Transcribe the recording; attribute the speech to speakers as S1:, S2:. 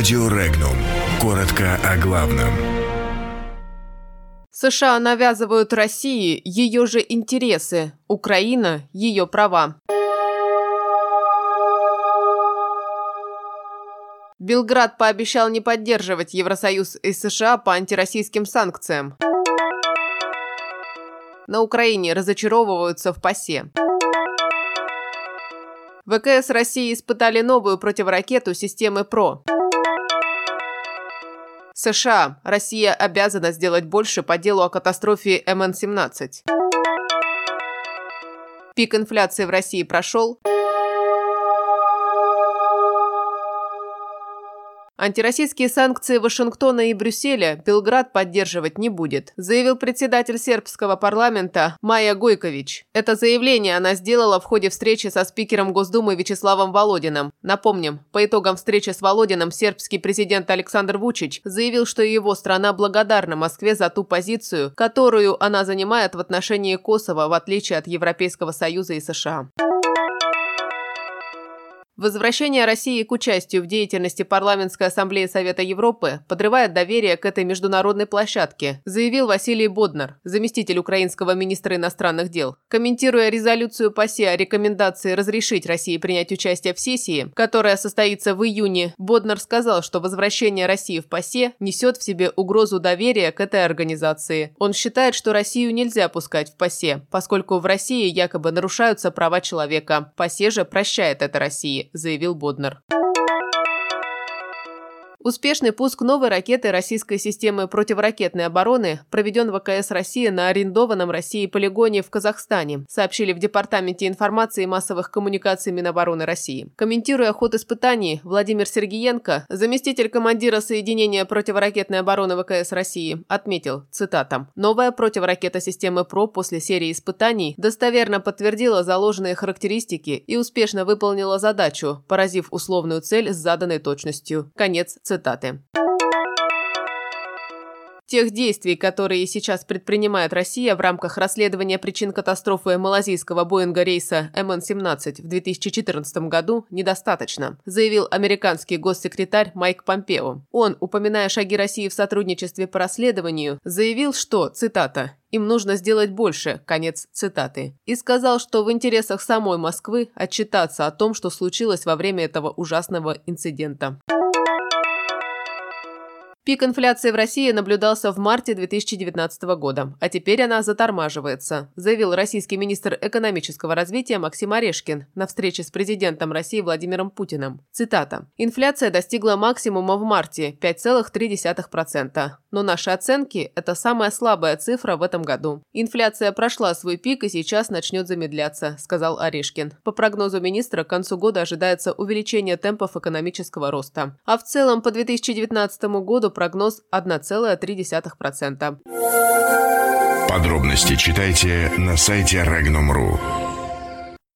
S1: Радио Регнум. Коротко о главном.
S2: США навязывают России ее же интересы, Украина – ее права. Белград пообещал не поддерживать Евросоюз и США по антироссийским санкциям. На Украине разочаровываются в ПАСЕ. ВКС России испытали новую противоракету системы ПРО. США. Россия обязана сделать больше по делу о катастрофе МН-17. Пик инфляции в России прошел. Антироссийские санкции Вашингтона и Брюсселя Белград поддерживать не будет, заявил председатель сербского парламента Майя Гойкович. Это заявление она сделала в ходе встречи со спикером Госдумы Вячеславом Володиным. Напомним, по итогам встречи с Володиным сербский президент Александр Вучич заявил, что его страна благодарна Москве за ту позицию, которую она занимает в отношении Косово, в отличие от Европейского Союза и США. Возвращение России к участию в деятельности Парламентской ассамблеи Совета Европы подрывает доверие к этой международной площадке, заявил Василий Боднар, заместитель украинского министра иностранных дел. Комментируя резолюцию ПАСЕ о рекомендации разрешить России принять участие в сессии, которая состоится в июне, Боднар сказал, что возвращение России в ПАСЕ несет в себе угрозу доверия к этой организации. Он считает, что Россию нельзя пускать в ПАСЕ, поскольку в России якобы нарушаются права человека. ПАСЕ же прощает это России заявил Боднер. Успешный пуск новой ракеты российской системы противоракетной обороны проведен ВКС России на арендованном Россией полигоне в Казахстане, сообщили в Департаменте информации и массовых коммуникаций Минобороны России. Комментируя ход испытаний, Владимир Сергиенко, заместитель командира соединения противоракетной обороны ВКС России, отметил, цитата, «Новая противоракета системы ПРО после серии испытаний достоверно подтвердила заложенные характеристики и успешно выполнила задачу, поразив условную цель с заданной точностью». Конец Цитаты. Тех действий, которые сейчас предпринимает Россия в рамках расследования причин катастрофы малазийского Боинга рейса МН-17 в 2014 году, недостаточно, заявил американский госсекретарь Майк Помпео. Он, упоминая шаги России в сотрудничестве по расследованию, заявил, что, цитата, им нужно сделать больше, конец цитаты. И сказал, что в интересах самой Москвы отчитаться о том, что случилось во время этого ужасного инцидента. Пик инфляции в России наблюдался в марте 2019 года, а теперь она затормаживается, заявил российский министр экономического развития Максим Орешкин на встрече с президентом России Владимиром Путиным. Цитата. «Инфляция достигла максимума в марте – 5,3%. Но наши оценки – это самая слабая цифра в этом году. Инфляция прошла свой пик и сейчас начнет замедляться», – сказал Орешкин. По прогнозу министра, к концу года ожидается увеличение темпов экономического роста. А в целом по 2019 году прогноз 1,3%.
S1: Подробности читайте на сайте Regnum.ru.